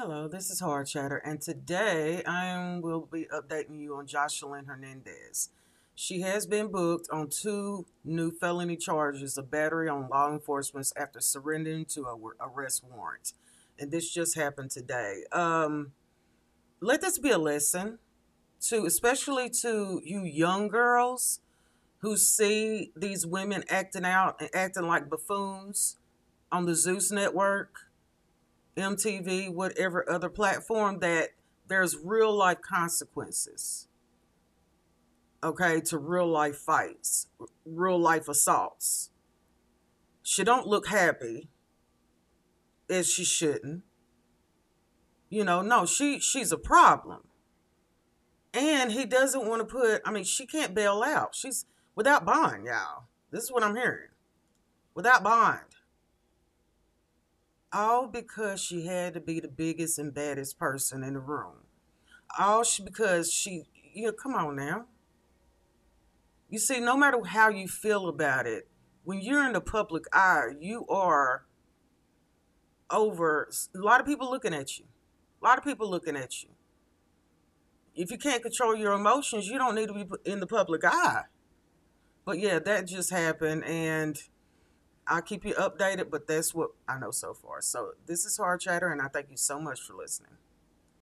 Hello, this is Hard Chatter, and today I will be updating you on Joseline Hernandez. She has been booked on two new felony charges of battery on law enforcement after surrendering to a arrest warrant, and this just happened today. Um, let this be a lesson to, especially to you young girls who see these women acting out and acting like buffoons on the Zeus network MTV, whatever other platform, that there's real life consequences. Okay, to real life fights, real life assaults. She don't look happy as she shouldn't. You know, no, she she's a problem. And he doesn't want to put I mean, she can't bail out. She's without bond, y'all. This is what I'm hearing. Without bond. All because she had to be the biggest and baddest person in the room. All she, because she, you know, come on now. You see, no matter how you feel about it, when you're in the public eye, you are over a lot of people looking at you. A lot of people looking at you. If you can't control your emotions, you don't need to be in the public eye. But yeah, that just happened and I'll keep you updated, but that's what I know so far. So this is Hard Chatter, and I thank you so much for listening.